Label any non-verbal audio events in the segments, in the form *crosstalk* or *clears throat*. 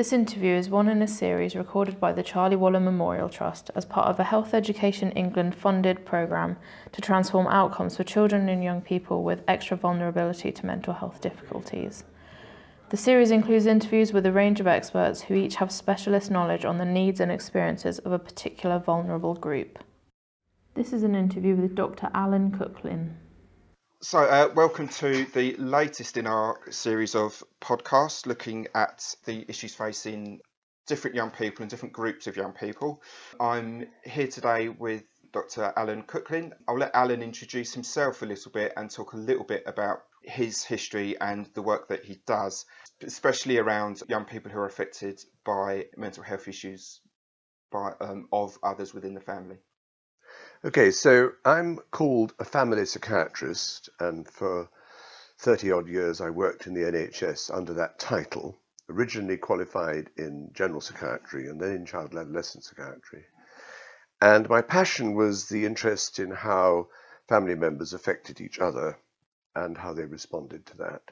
This interview is one in a series recorded by the Charlie Waller Memorial Trust as part of a Health Education England funded programme to transform outcomes for children and young people with extra vulnerability to mental health difficulties. The series includes interviews with a range of experts who each have specialist knowledge on the needs and experiences of a particular vulnerable group. This is an interview with Dr. Alan Cooklin. So, uh, welcome to the latest in our series of podcasts looking at the issues facing different young people and different groups of young people. I'm here today with Dr. Alan Cooklin. I'll let Alan introduce himself a little bit and talk a little bit about his history and the work that he does, especially around young people who are affected by mental health issues by, um, of others within the family. Okay, so I'm called a family psychiatrist, and for 30 odd years I worked in the NHS under that title, originally qualified in general psychiatry and then in child and adolescent psychiatry. And my passion was the interest in how family members affected each other and how they responded to that.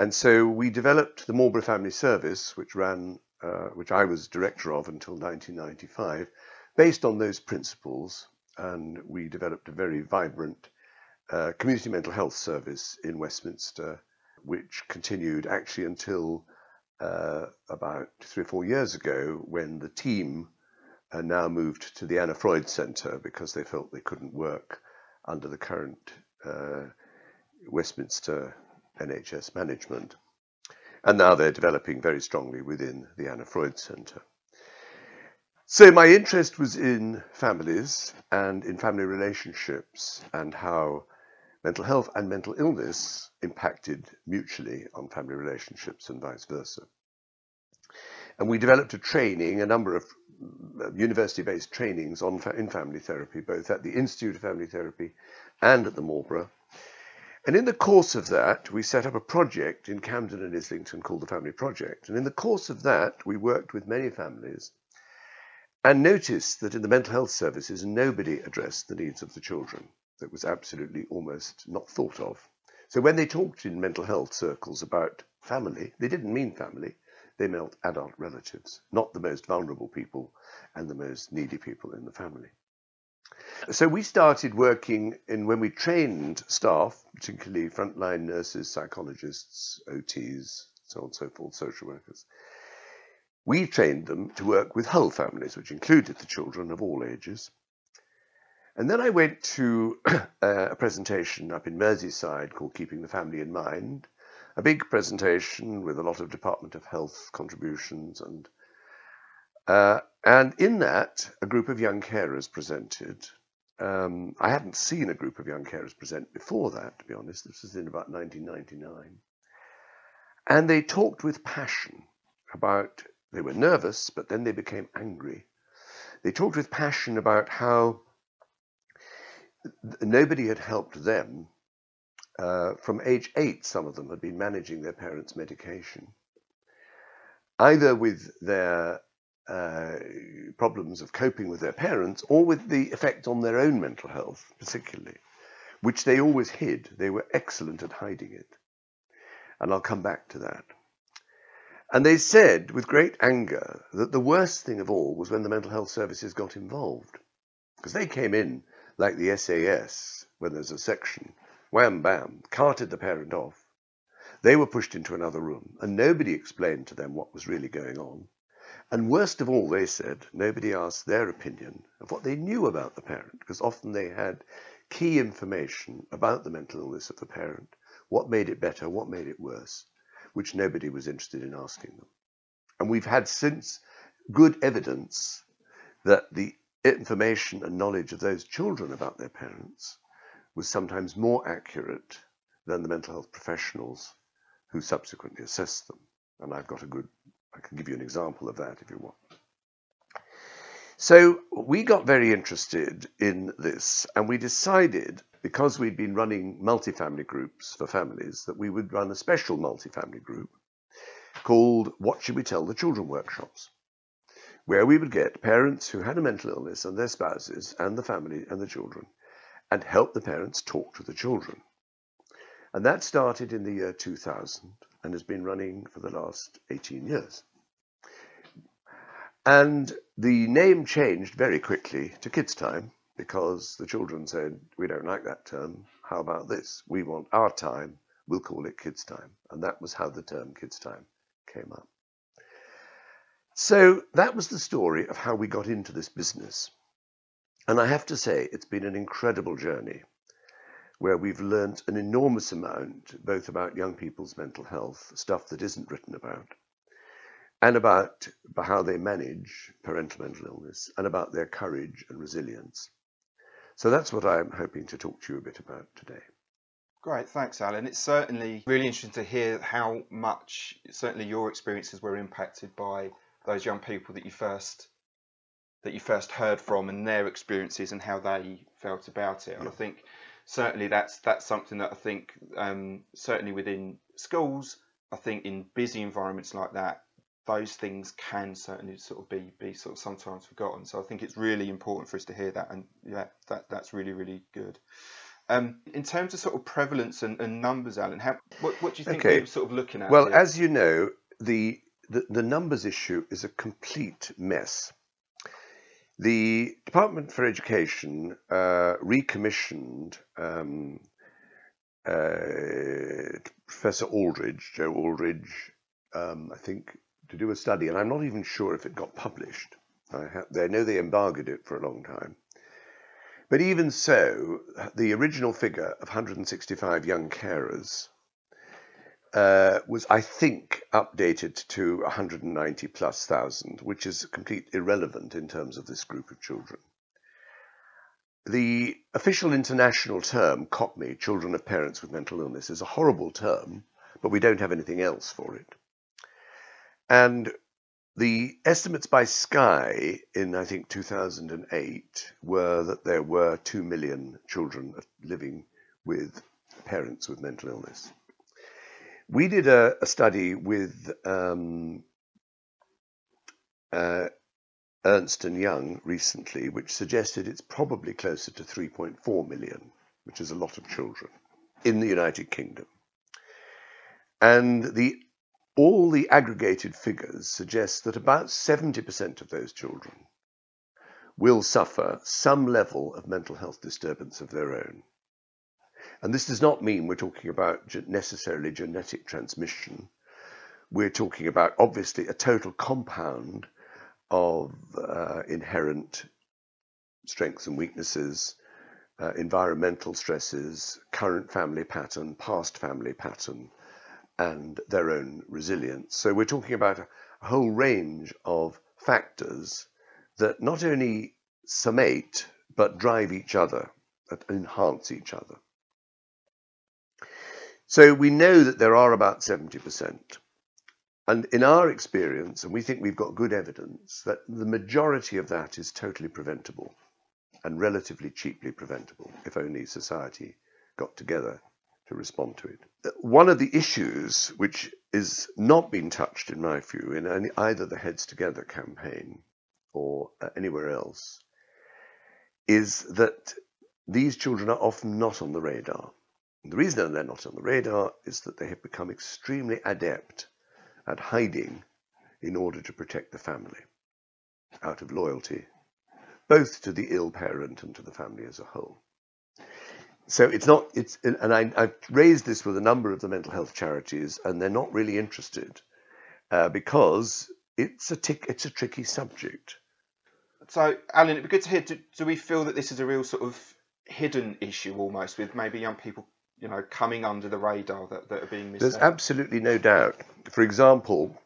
And so we developed the Marlborough Family Service, which ran, uh, which I was director of until 1995, based on those principles and we developed a very vibrant uh, community mental health service in Westminster, which continued actually until uh, about three or four years ago when the team uh, now moved to the Anna Freud Centre because they felt they couldn't work under the current uh, Westminster NHS management. And now they're developing very strongly within the Anna Freud Centre. So my interest was in families and in family relationships and how mental health and mental illness impacted mutually on family relationships and vice versa. And we developed a training, a number of uh, university-based trainings on in family therapy, both at the Institute of Family Therapy and at the Marlborough. And in the course of that, we set up a project in Camden and Islington called the Family Project. And in the course of that, we worked with many families and notice that in the mental health services, nobody addressed the needs of the children. That was absolutely almost not thought of. So when they talked in mental health circles about family, they didn't mean family. They meant adult relatives, not the most vulnerable people and the most needy people in the family. So we started working in when we trained staff, particularly frontline nurses, psychologists, OTs, so on and so forth, social workers. We trained them to work with whole families, which included the children of all ages. And then I went to *clears throat* a presentation up in Merseyside called Keeping the Family in Mind, a big presentation with a lot of Department of Health contributions. And, uh, and in that, a group of young carers presented. Um, I hadn't seen a group of young carers present before that, to be honest. This was in about 1999. And they talked with passion about they were nervous, but then they became angry. They talked with passion about how nobody had helped them. Uh, from age eight, some of them had been managing their parents' medication, either with their uh, problems of coping with their parents or with the effect on their own mental health, particularly, which they always hid. They were excellent at hiding it. And I'll come back to that. And they said with great anger that the worst thing of all was when the mental health services got involved. Because they came in like the SAS when there's a section, wham bam, carted the parent off. They were pushed into another room, and nobody explained to them what was really going on. And worst of all, they said, nobody asked their opinion of what they knew about the parent, because often they had key information about the mental illness of the parent, what made it better, what made it worse which nobody was interested in asking them. And we've had since good evidence that the information and knowledge of those children about their parents was sometimes more accurate than the mental health professionals who subsequently assessed them. And I've got a good, I can give you an example of that if you want. So we got very interested in this and we decided because we'd been running multifamily groups for families, that we would run a special multifamily group called What Should We Tell the Children Workshops, where we would get parents who had a mental illness and their spouses and the family and the children and help the parents talk to the children. And that started in the year 2000 and has been running for the last 18 years. And the name changed very quickly to Kids Time because the children said, We don't like that term. How about this? We want our time. We'll call it Kids Time. And that was how the term Kids Time came up. So that was the story of how we got into this business. And I have to say, it's been an incredible journey where we've learnt an enormous amount, both about young people's mental health, stuff that isn't written about, and about how they manage parental mental illness, and about their courage and resilience. So that's what I'm hoping to talk to you a bit about today. Great, thanks, Alan. It's certainly really interesting to hear how much, certainly your experiences were impacted by those young people that you first that you first heard from and their experiences and how they felt about it. And I think certainly that's that's something that I think um, certainly within schools, I think in busy environments like that, those things can certainly sort of be be sort of sometimes forgotten. So I think it's really important for us to hear that, and yeah, that that's really really good. Um, in terms of sort of prevalence and, and numbers, Alan, how, what, what do you think okay. we're sort of looking at? Well, here? as you know, the, the the numbers issue is a complete mess. The Department for Education uh, recommissioned um, uh, Professor Aldridge, Jo Aldridge, um, I think, to do a study, and I'm not even sure if it got published. I, ha- I know they embargoed it for a long time. But even so, the original figure of 165 young carers uh, was, I think, updated to 190 plus thousand, which is complete irrelevant in terms of this group of children. The official international term, COPMI, Children of Parents with Mental Illness, is a horrible term, but we don't have anything else for it. And the estimates by SCIE in, I think, 2008 were that there were 2 million children living with parents with mental illness. We did a, a study with um, uh, Ernst Young recently, which suggested it's probably closer to 3.4 million, which is a lot of children in the United Kingdom. And the all the aggregated figures suggest that about 70% of those children will suffer some level of mental health disturbance of their own. And this does not mean we're talking about necessarily genetic transmission. We're talking about obviously a total compound of uh, inherent strengths and weaknesses, uh, environmental stresses, current family pattern, past family pattern, and their own resilience. So we're talking about a, whole range of factors that not only summate but drive each other, that enhance each other. So we know that there are about 70%. And in our experience, and we think we've got good evidence, that the majority of that is totally preventable and relatively cheaply preventable if only society got together to respond to it. One of the issues which is not being touched, in my view, in any, either the Heads Together campaign or uh, anywhere else, is that these children are often not on the radar. And the reason they're not on the radar is that they have become extremely adept at hiding in order to protect the family out of loyalty, both to the ill parent and to the family as a whole. So it's not, it's, and I, have raised this with a number of the mental health charities, and they're not really interested uh, because it's a, tick, it's a tricky subject. So, Alan, it'd be good to hear. Do, do we feel that this is a real sort of hidden issue almost with maybe young people you know, coming under the radar that, that are being missed. There's absolutely no doubt. For example,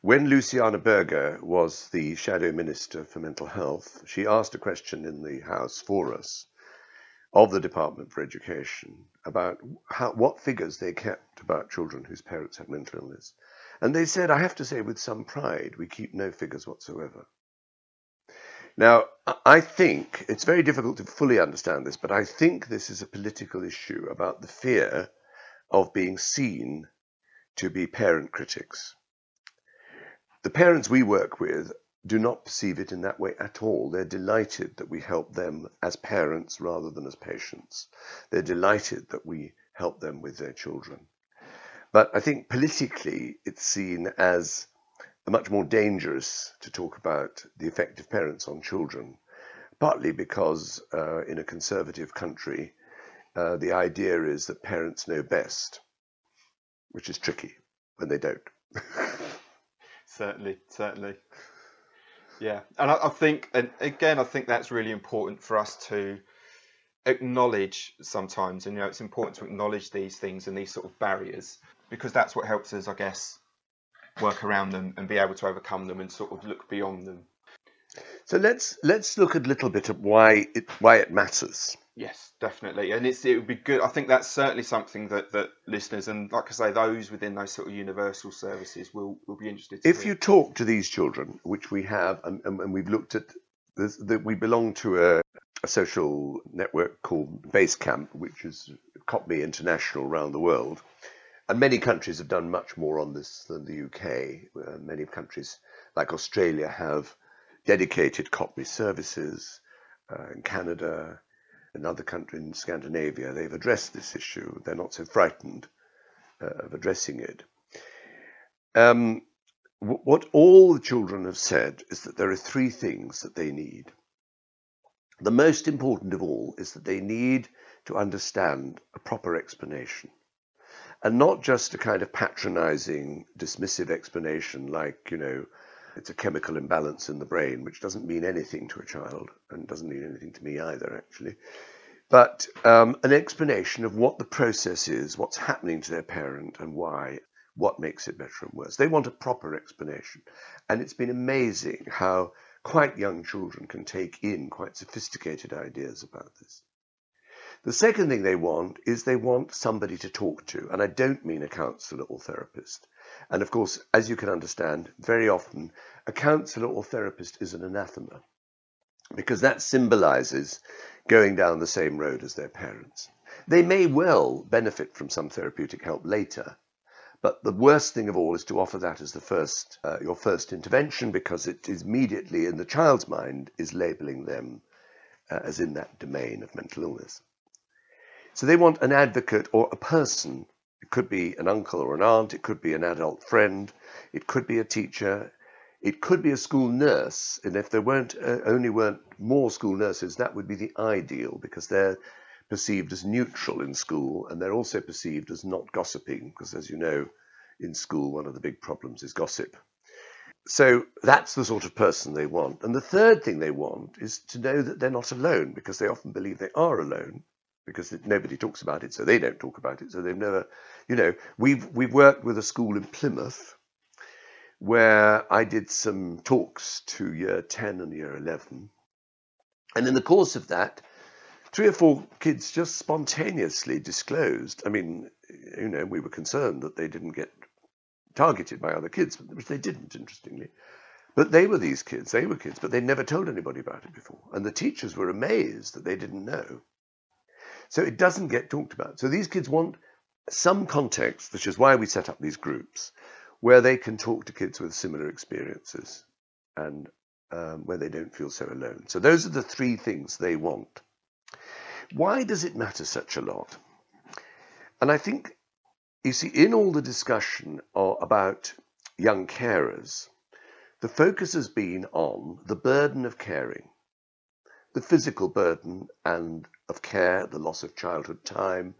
when Luciana Berger was the shadow minister for mental health, she asked a question in the House for us of the Department for Education about how, what figures they kept about children whose parents had mental illness. And they said, I have to say with some pride, we keep no figures whatsoever. Now, I think it's very difficult to fully understand this, but I think this is a political issue about the fear of being seen to be parent critics. The parents we work with do not perceive it in that way at all. They're delighted that we help them as parents rather than as patients. They're delighted that we help them with their children. But I think politically it's seen as much more dangerous to talk about the effect of parents on children, partly because uh, in a conservative country, uh, the idea is that parents know best, which is tricky when they don't. *laughs* certainly, certainly. Yeah, and I, I think, and again, I think that's really important for us to acknowledge sometimes, and you know, it's important to acknowledge these things and these sort of barriers because that's what helps us, I guess, work around them and be able to overcome them and sort of look beyond them. So let's let's look at a little bit at why it why it matters. Yes, definitely, and it's it would be good. I think that's certainly something that, that listeners and, like I say, those within those sort of universal services will, will be interested. if hear. you talk to these children, which we have, and, and, and we've looked at, that we belong to a, a social network called Basecamp, which is COPMI International around the world, and many countries have done much more on this than the UK. Uh, many countries, like Australia, have dedicated COPMI services. Uh, in Canada, another country in Scandinavia, they've addressed this issue. They're not so frightened uh, of addressing it. Um, w- what all the children have said is that there are three things that they need. The most important of all is that they need to understand a proper explanation. And not just a kind of patronizing, dismissive explanation like, you know, it's a chemical imbalance in the brain, which doesn't mean anything to a child and doesn't mean anything to me either, actually. But um, an explanation of what the process is, what's happening to their parent, and why, what makes it better and worse. They want a proper explanation. And it's been amazing how quite young children can take in quite sophisticated ideas about this. The second thing they want is they want somebody to talk to, and I don't mean a counsellor or therapist. And of course, as you can understand, very often a counsellor or therapist is an anathema because that symbolizes going down the same road as their parents. They may well benefit from some therapeutic help later, but the worst thing of all is to offer that as the first, uh, your first intervention because it is immediately in the child's mind is labeling them uh, as in that domain of mental illness. So they want an advocate or a person. Could be an uncle or an aunt, it could be an adult friend, it could be a teacher, it could be a school nurse. And if there weren't uh, only weren't more school nurses, that would be the ideal because they're perceived as neutral in school and they're also perceived as not gossiping because as you know in school one of the big problems is gossip so that's the sort of person they want and the third thing they want is to know that they're not alone because they often believe they are alone because nobody talks about it, so they don't talk about it. So they've never, you know, we've we've worked with a school in Plymouth where I did some talks to year ten and year eleven, and in the course of that, three or four kids just spontaneously disclosed. I mean, you know, we were concerned that they didn't get targeted by other kids, which they didn't, interestingly. But they were these kids, they were kids, but they'd never told anybody about it before. And the teachers were amazed that they didn't know. So it doesn't get talked about. So these kids want some context, which is why we set up these groups, where they can talk to kids with similar experiences and um, where they don't feel so alone. So those are the three things they want. Why does it matter such a lot? And I think, you see, in all the discussion about young carers, the focus has been on the burden of caring, the physical burden and of care, the loss of childhood time,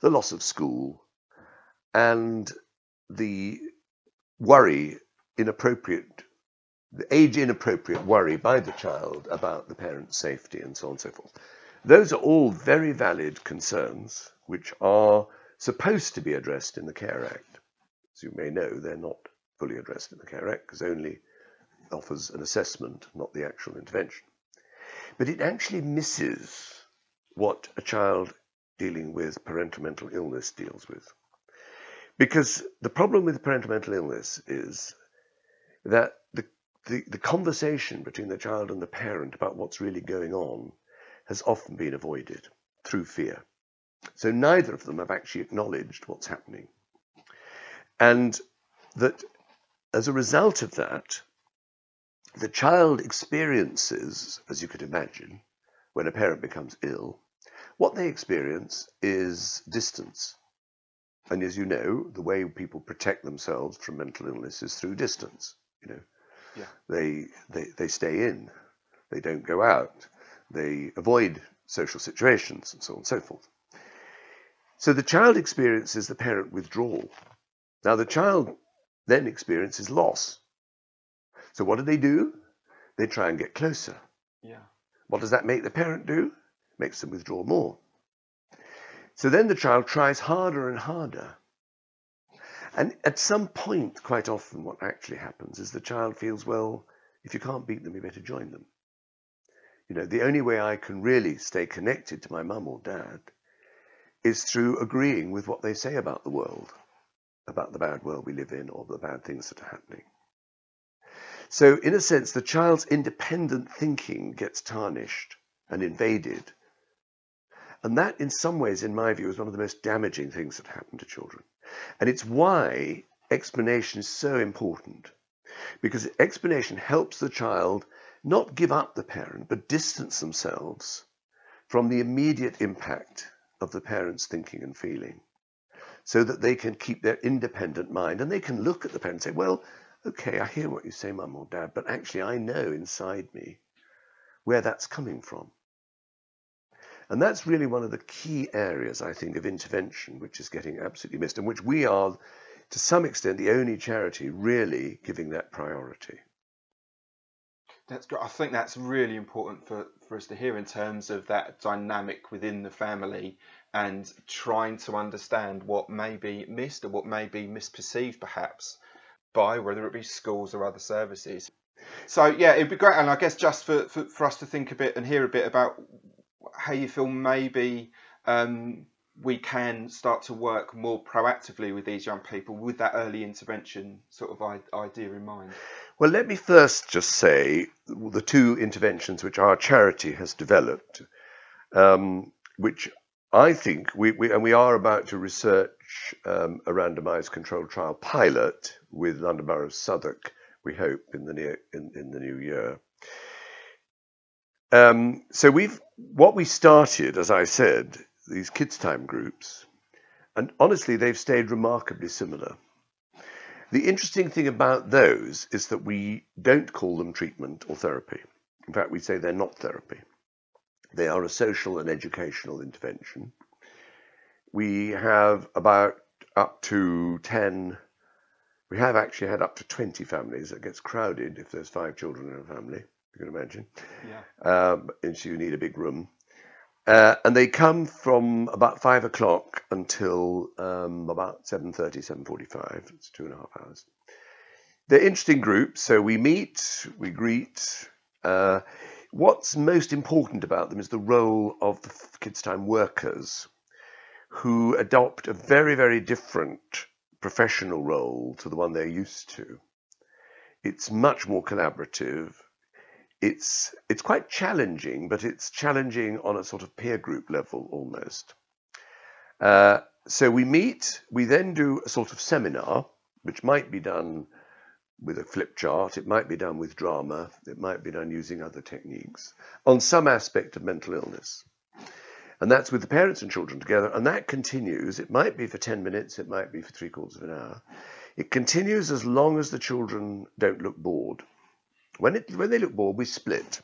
the loss of school, and the worry, inappropriate, the age inappropriate worry by the child about the parent's safety and so on and so forth. Those are all very valid concerns which are supposed to be addressed in the Care Act. As you may know, they're not fully addressed in the Care Act because only offers an assessment, not the actual intervention. But it actually misses what a child dealing with parental mental illness deals with. Because the problem with parental mental illness is that the, the, the, conversation between the child and the parent about what's really going on has often been avoided through fear. So neither of them have actually acknowledged what's happening. And that as a result of that, the child experiences, as you could imagine, when a parent becomes ill, what they experience is distance. And as you know, the way people protect themselves from mental illness is through distance. You know, Yeah. they they they stay in, they don't go out, they avoid social situations, and so on and so forth. So the child experiences the parent withdrawal. Now the child then experiences loss. So what do they do? They try and get closer. Yeah. What does that make the parent do? Makes them withdraw more. So then the child tries harder and harder. And at some point, quite often, what actually happens is the child feels, well, if you can't beat them, you better join them. You know, the only way I can really stay connected to my mum or dad is through agreeing with what they say about the world, about the bad world we live in or the bad things that are happening. So, in a sense, the child's independent thinking gets tarnished and invaded. And that, in some ways, in my view, is one of the most damaging things that happen to children. And it's why explanation is so important. Because explanation helps the child not give up the parent, but distance themselves from the immediate impact of the parent's thinking and feeling so that they can keep their independent mind and they can look at the parent and say, well, okay, I hear what you say, mum or dad, but actually I know inside me where that's coming from. And that's really one of the key areas, I think, of intervention, which is getting absolutely missed, and which we are, to some extent, the only charity really giving that priority. That's great. I think that's really important for, for us to hear in terms of that dynamic within the family and trying to understand what may be missed or what may be misperceived perhaps by whether it be schools or other services. So yeah, it'd be great and I guess just for, for, for us to think a bit and hear a bit about how you feel maybe um, we can start to work more proactively with these young people with that early intervention sort of idea in mind. Well, let me first just say the two interventions which our charity has developed, um, which I think we, we, and we are about to research um, a randomized controlled trial pilot with London Borough of Southwark, we hope in the near in, in the new year. Um, so we've what we started, as I said, these kids time groups, and honestly, they've stayed remarkably similar. The interesting thing about those is that we don't call them treatment or therapy. In fact, we say they're not therapy. They are a social and educational intervention. We have about up to 10, we have actually had up to 20 families. It gets crowded if there's five children in a family, you can imagine. Yeah. Um, and so you need a big room. Uh, and they come from about five o'clock until um, about 7.30, 7.45. It's two and a half hours. They're interesting groups. So we meet, we greet. Uh, what's most important about them is the role of the Kids Time workers who adopt a very, very different professional role to the one they're used to. It's much more collaborative it's it's quite challenging, but it's challenging on a sort of peer group level almost. Uh, so we meet, we then do a sort of seminar, which might be done with a flip chart, it might be done with drama, it might be done using other techniques on some aspect of mental illness. And that's with the parents and children together, and that continues. It might be for 10 minutes, it might be for three quarters of an hour. It continues as long as the children don't look bored. When, it, when they look bored, we split.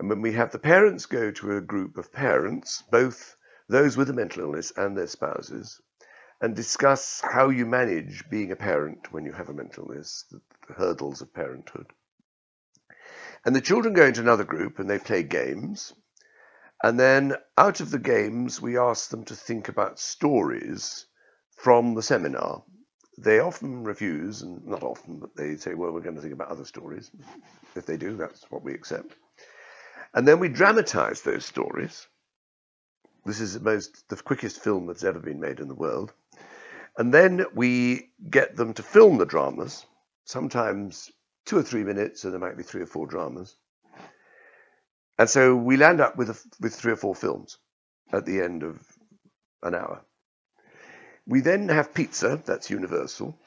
And when we have the parents go to a group of parents, both those with a mental illness and their spouses, and discuss how you manage being a parent when you have a mental illness, the, the hurdles of parenthood. And the children go into another group and they play games. And then out of the games, we ask them to think about stories from the seminar they often refuse, and not often, but they say, well, we're going to think about other stories. If they do, that's what we accept. And then we dramatize those stories. This is the most, the quickest film that's ever been made in the world. And then we get them to film the dramas, sometimes two or three minutes, so there might be three or four dramas. And so we land up with, a, with three or four films at the end of an hour. We then have pizza, that's universal,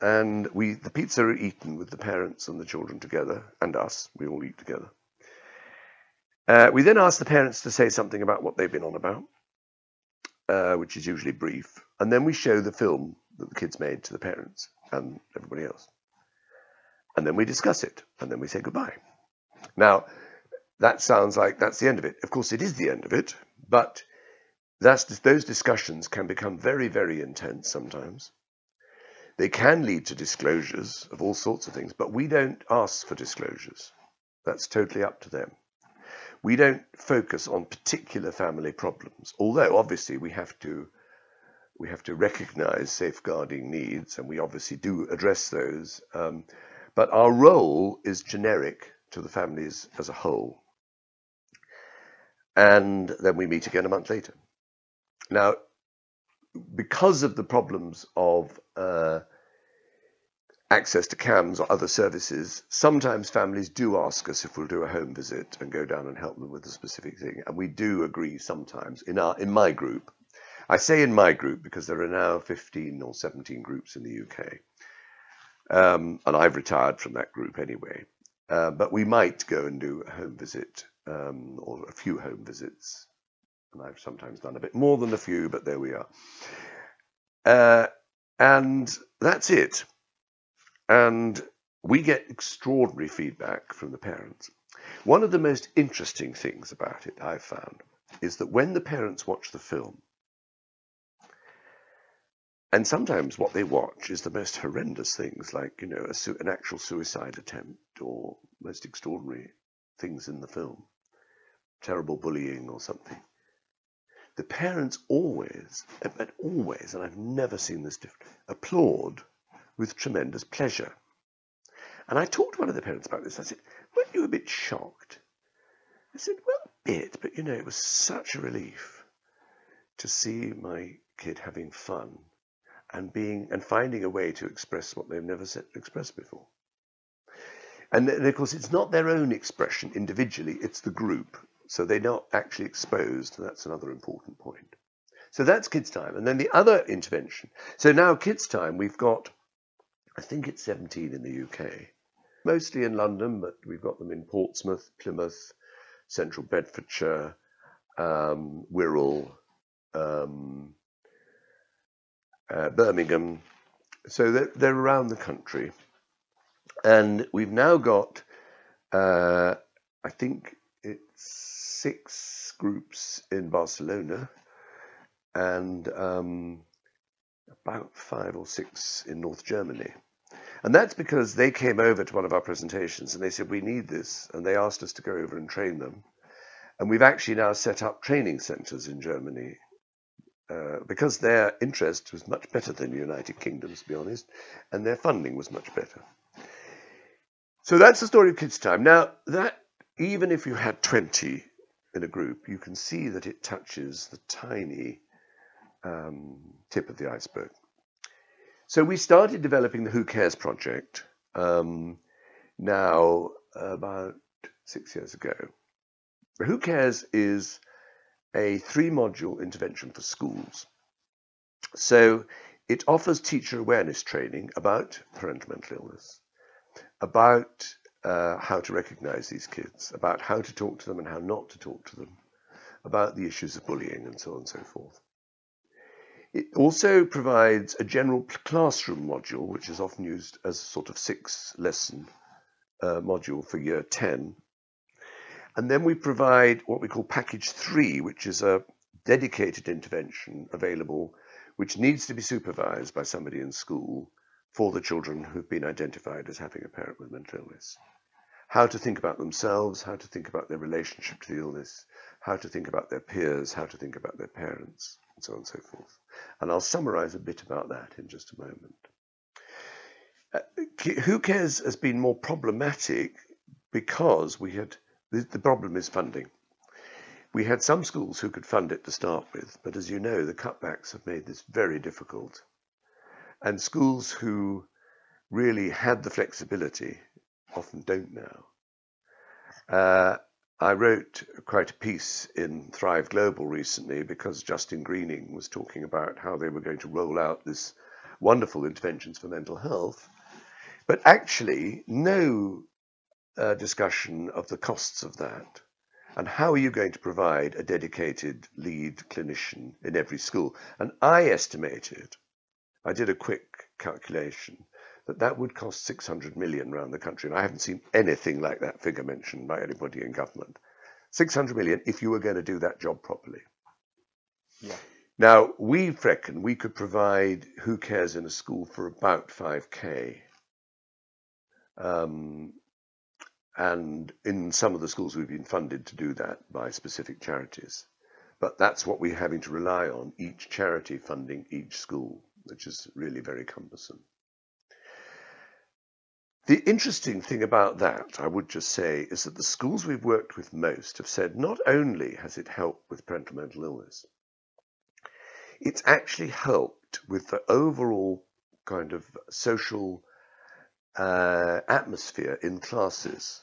and we the pizza are eaten with the parents and the children together, and us, we all eat together. Uh, we then ask the parents to say something about what they've been on about, uh, which is usually brief, and then we show the film that the kids made to the parents and everybody else. and then we discuss it, and then we say goodbye. Now, that sounds like that's the end of it. Of course, it is the end of it, but that's, those discussions can become very, very intense sometimes. They can lead to disclosures of all sorts of things, but we don't ask for disclosures. That's totally up to them. We don't focus on particular family problems, although obviously we have to we have to recognize safeguarding needs, and we obviously do address those. Um, but our role is generic to the families as a whole. And then we meet again a month later. Now, because of the problems of uh, access to CAMHS or other services, sometimes families do ask us if we'll do a home visit and go down and help them with a specific thing. And we do agree sometimes in our in my group. I say in my group because there are now 15 or 17 groups in the UK. Um, and I've retired from that group anyway. Uh, but we might go and do a home visit um, or a few home visits and I've sometimes done a bit more than a few, but there we are. Uh, and that's it. And we get extraordinary feedback from the parents. One of the most interesting things about it, I've found, is that when the parents watch the film, and sometimes what they watch is the most horrendous things, like you know, su- an actual suicide attempt or most extraordinary things in the film, terrible bullying or something the parents always, but always, and I've never seen this different, applaud with tremendous pleasure. And I talked to one of the parents about this. I said, weren't you a bit shocked? I said, well, a bit, but you know, it was such a relief to see my kid having fun and being and finding a way to express what they've never said, expressed before. And, and of course, it's not their own expression individually; it's the group. So they're not actually exposed. That's another important point. So that's kids' time. And then the other intervention. So now, kids' time, we've got, I think it's 17 in the UK, mostly in London, but we've got them in Portsmouth, Plymouth, central Bedfordshire, um, Wirral, um, uh, Birmingham. So they're, they're, around the country. And we've now got, uh, I think it's six groups in Barcelona and um, about five or six in North Germany. And that's because they came over to one of our presentations and they said, We need this. And they asked us to go over and train them. And we've actually now set up training centers in Germany uh, because their interest was much better than the United Kingdom, to be honest, and their funding was much better. So that's the story of Kids Time. Now, that even if you had 20 in a group, you can see that it touches the tiny um, tip of the iceberg. So we started developing the Who Cares project um, now about six years ago. Who Cares is a three module intervention for schools. So it offers teacher awareness training about parental mental illness, about uh, how to recognize these kids, about how to talk to them and how not to talk to them, about the issues of bullying and so on and so forth. It also provides a general classroom module, which is often used as a sort of six lesson uh, module for year 10. And then we provide what we call package three, which is a dedicated intervention available, which needs to be supervised by somebody in school for the children who've been identified as having a parent with mental illness. How to think about themselves, how to think about their relationship to the illness, how to think about their peers, how to think about their parents, and so on and so forth. And I'll summarize a bit about that in just a moment. Uh, who cares has been more problematic because we had the, the problem is funding. We had some schools who could fund it to start with, but as you know, the cutbacks have made this very difficult and schools who really had the flexibility often don't now. Uh, I wrote quite a piece in Thrive Global recently because Justine Greening was talking about how they were going to roll out this wonderful interventions for mental health, but actually no uh, discussion of the costs of that. And how are you going to provide a dedicated lead clinician in every school? And I estimated I did a quick calculation that that would cost 600 million around the country. And I haven't seen anything like that figure mentioned by anybody in government. 600 million if you were going to do that job properly. Yeah. Now, we reckon we could provide Who Cares in a school for about 5k. Um, and in some of the schools, we've been funded to do that by specific charities. But that's what we're having to rely on each charity funding each school, which is really very cumbersome. The interesting thing about that, I would just say, is that the schools we've worked with most have said not only has it helped with parental mental illness, it's actually helped with the overall kind of social uh, atmosphere in classes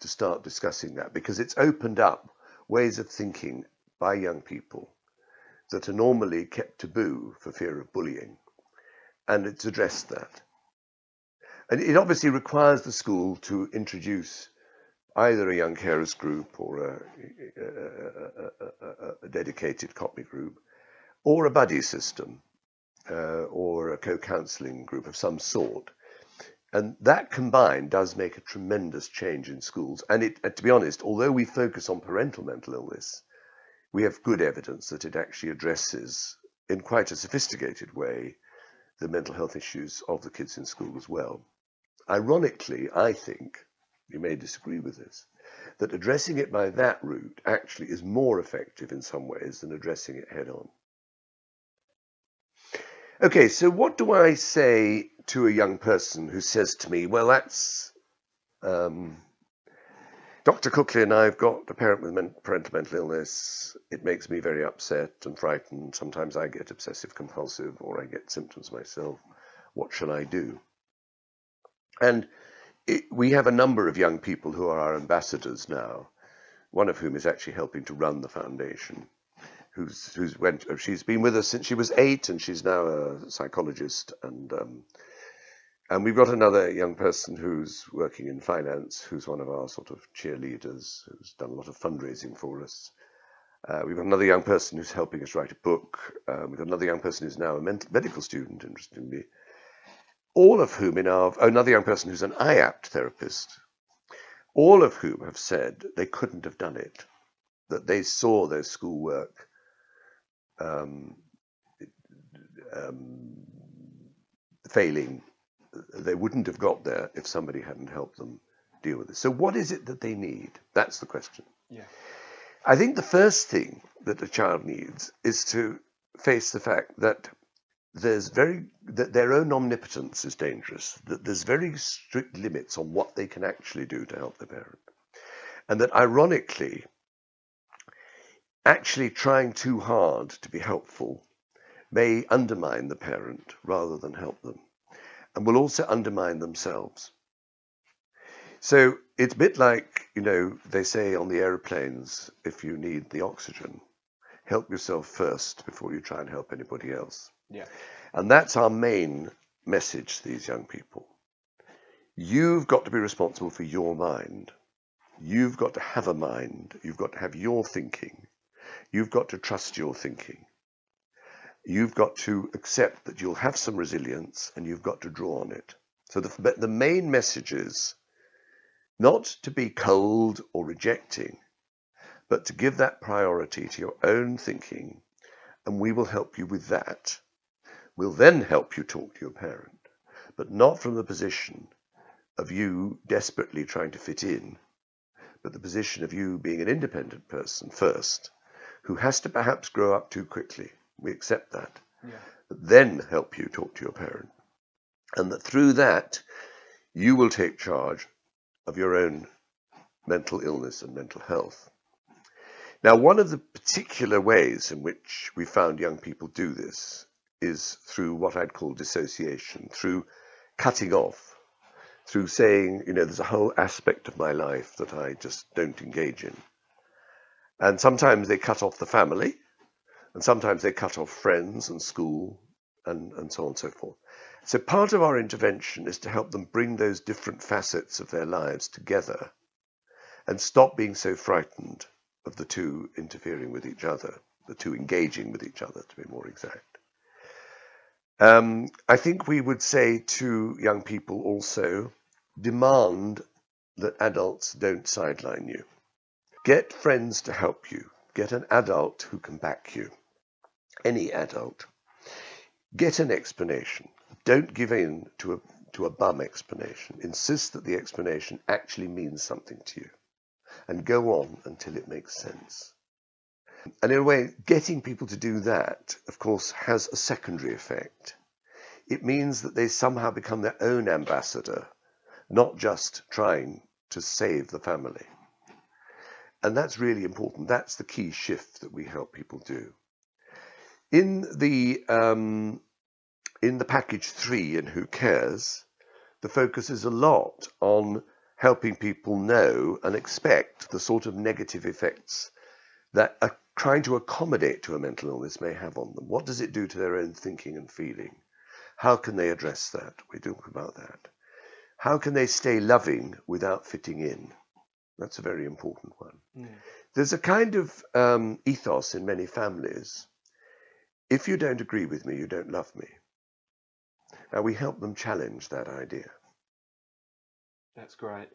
to start discussing that because it's opened up ways of thinking by young people that are normally kept taboo for fear of bullying. And it's addressed that. And it obviously requires the school to introduce either a young carers group or a, a, a, a dedicated COPMI group or a buddy system uh, or a co-counselling group of some sort. And that combined does make a tremendous change in schools. And it, to be honest, although we focus on parental mental illness, we have good evidence that it actually addresses, in quite a sophisticated way, the mental health issues of the kids in school as well. Ironically, I think, you may disagree with this, that addressing it by that route actually is more effective in some ways than addressing it head on. Okay, so what do I say to a young person who says to me, well, that's um, Dr. Cooklin and I have got a parent with parental mental illness. It makes me very upset and frightened. Sometimes I get obsessive compulsive or I get symptoms myself. What shall I do? And it, we have a number of young people who are our ambassadors now, one of whom is actually helping to run the foundation who's who's went. She's been with us since she was eight, and she's now a psychologist. And um, and we've got another young person who's working in finance, who's one of our sort of cheerleaders, who's done a lot of fundraising for us. Uh, we've got another young person who's helping us write a book. Um, we've got another young person who's now a medical student, interestingly. All of whom in our oh, another young person who's an IAPT therapist. All of whom have said they couldn't have done it, that they saw their schoolwork um, um, failing, they wouldn't have got there if somebody hadn't helped them deal with it. So, what is it that they need? That's the question. Yeah. I think the first thing that a child needs is to face the fact that there's very that their own omnipotence is dangerous. That there's very strict limits on what they can actually do to help their parent, and that ironically, actually trying too hard to be helpful may undermine the parent rather than help them, and will also undermine themselves. So it's a bit like, you know, they say on the aeroplanes if you need the oxygen, help yourself first before you try and help anybody else. Yeah. And that's our main message to these young people. You've got to be responsible for your mind. You've got to have a mind. You've got to have your thinking. You've got to trust your thinking. You've got to accept that you'll have some resilience and you've got to draw on it. So the, the main message is not to be cold or rejecting, but to give that priority to your own thinking, and we will help you with that. We'll then help you talk to your parent, but not from the position of you desperately trying to fit in, but the position of you being an independent person first who has to perhaps grow up too quickly. We accept that. Yeah. Then help you talk to your parent. And that through that, you will take charge of your own mental illness and mental health. Now, one of the particular ways in which we found young people do this is through what I'd call dissociation, through cutting off, through saying, you know, there's a whole aspect of my life that I just don't engage in. And sometimes they cut off the family, and sometimes they cut off friends and school, and, and so on and so forth. So part of our intervention is to help them bring those different facets of their lives together and stop being so frightened of the two interfering with each other, the two engaging with each other, to be more exact. Um, I think we would say to young people also demand that adults don't sideline you. Get friends to help you. Get an adult who can back you. Any adult. Get an explanation. Don't give in to a, to a bum explanation. Insist that the explanation actually means something to you. And go on until it makes sense. And in a way, getting people to do that, of course, has a secondary effect. It means that they somehow become their own ambassador, not just trying to save the family. And that's really important. That's the key shift that we help people do. In the um, in the package three in Who Cares, the focus is a lot on helping people know and expect the sort of negative effects that a, trying to accommodate to a mental illness may have on them. What does it do to their own thinking and feeling? How can they address that? We talk about that. How can they stay loving without fitting in? That's a very important one. Mm. There's a kind of um, ethos in many families. If you don't agree with me, you don't love me. Now we help them challenge that idea. That's great.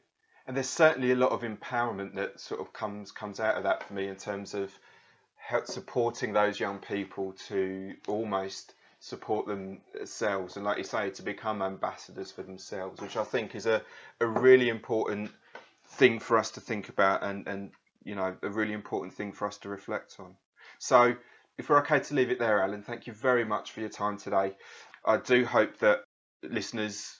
And there's certainly a lot of empowerment that sort of comes comes out of that for me in terms of help supporting those young people to almost support themselves and like you say to become ambassadors for themselves which i think is a, a really important thing for us to think about and and you know a really important thing for us to reflect on so if we're okay to leave it there alan thank you very much for your time today i do hope that listeners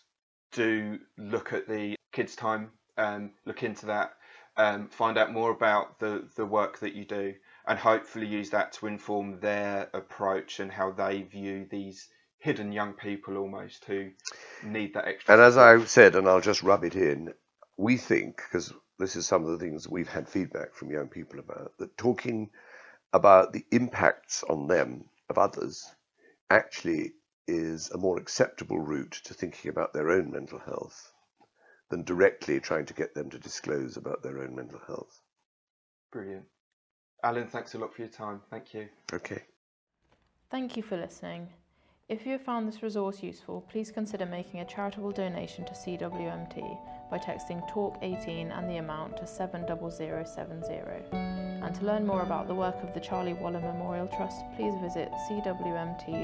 do look at the Kidstime and look into that um, find out more about the the work that you do and hopefully use that to inform their approach and how they view these hidden young people almost who need that extra. And as I said, and I'll just rub it in, we think, because this is some of the things we've had feedback from young people about, that talking about the impacts on them of others actually is a more acceptable route to thinking about their own mental health than directly trying to get them to disclose about their own mental health. Brilliant. Alan, thanks a lot for your time. Thank you. Okay. Thank you for listening. If you have found this resource useful, please consider making a charitable donation to CWMT by texting TALK18 and the amount to 70070. And to learn more about the work of the Charlie Waller Memorial Trust, please visit cwmt.org.uk.